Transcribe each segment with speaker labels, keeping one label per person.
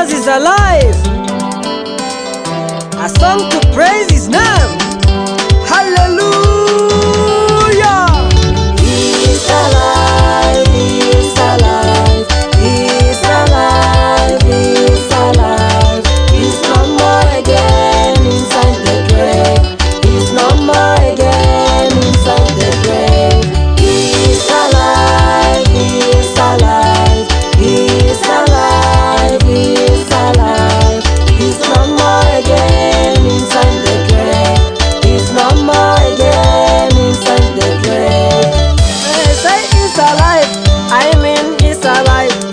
Speaker 1: Jesus is alive. A song to praise his name.
Speaker 2: trabalho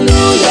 Speaker 2: Hallelujah.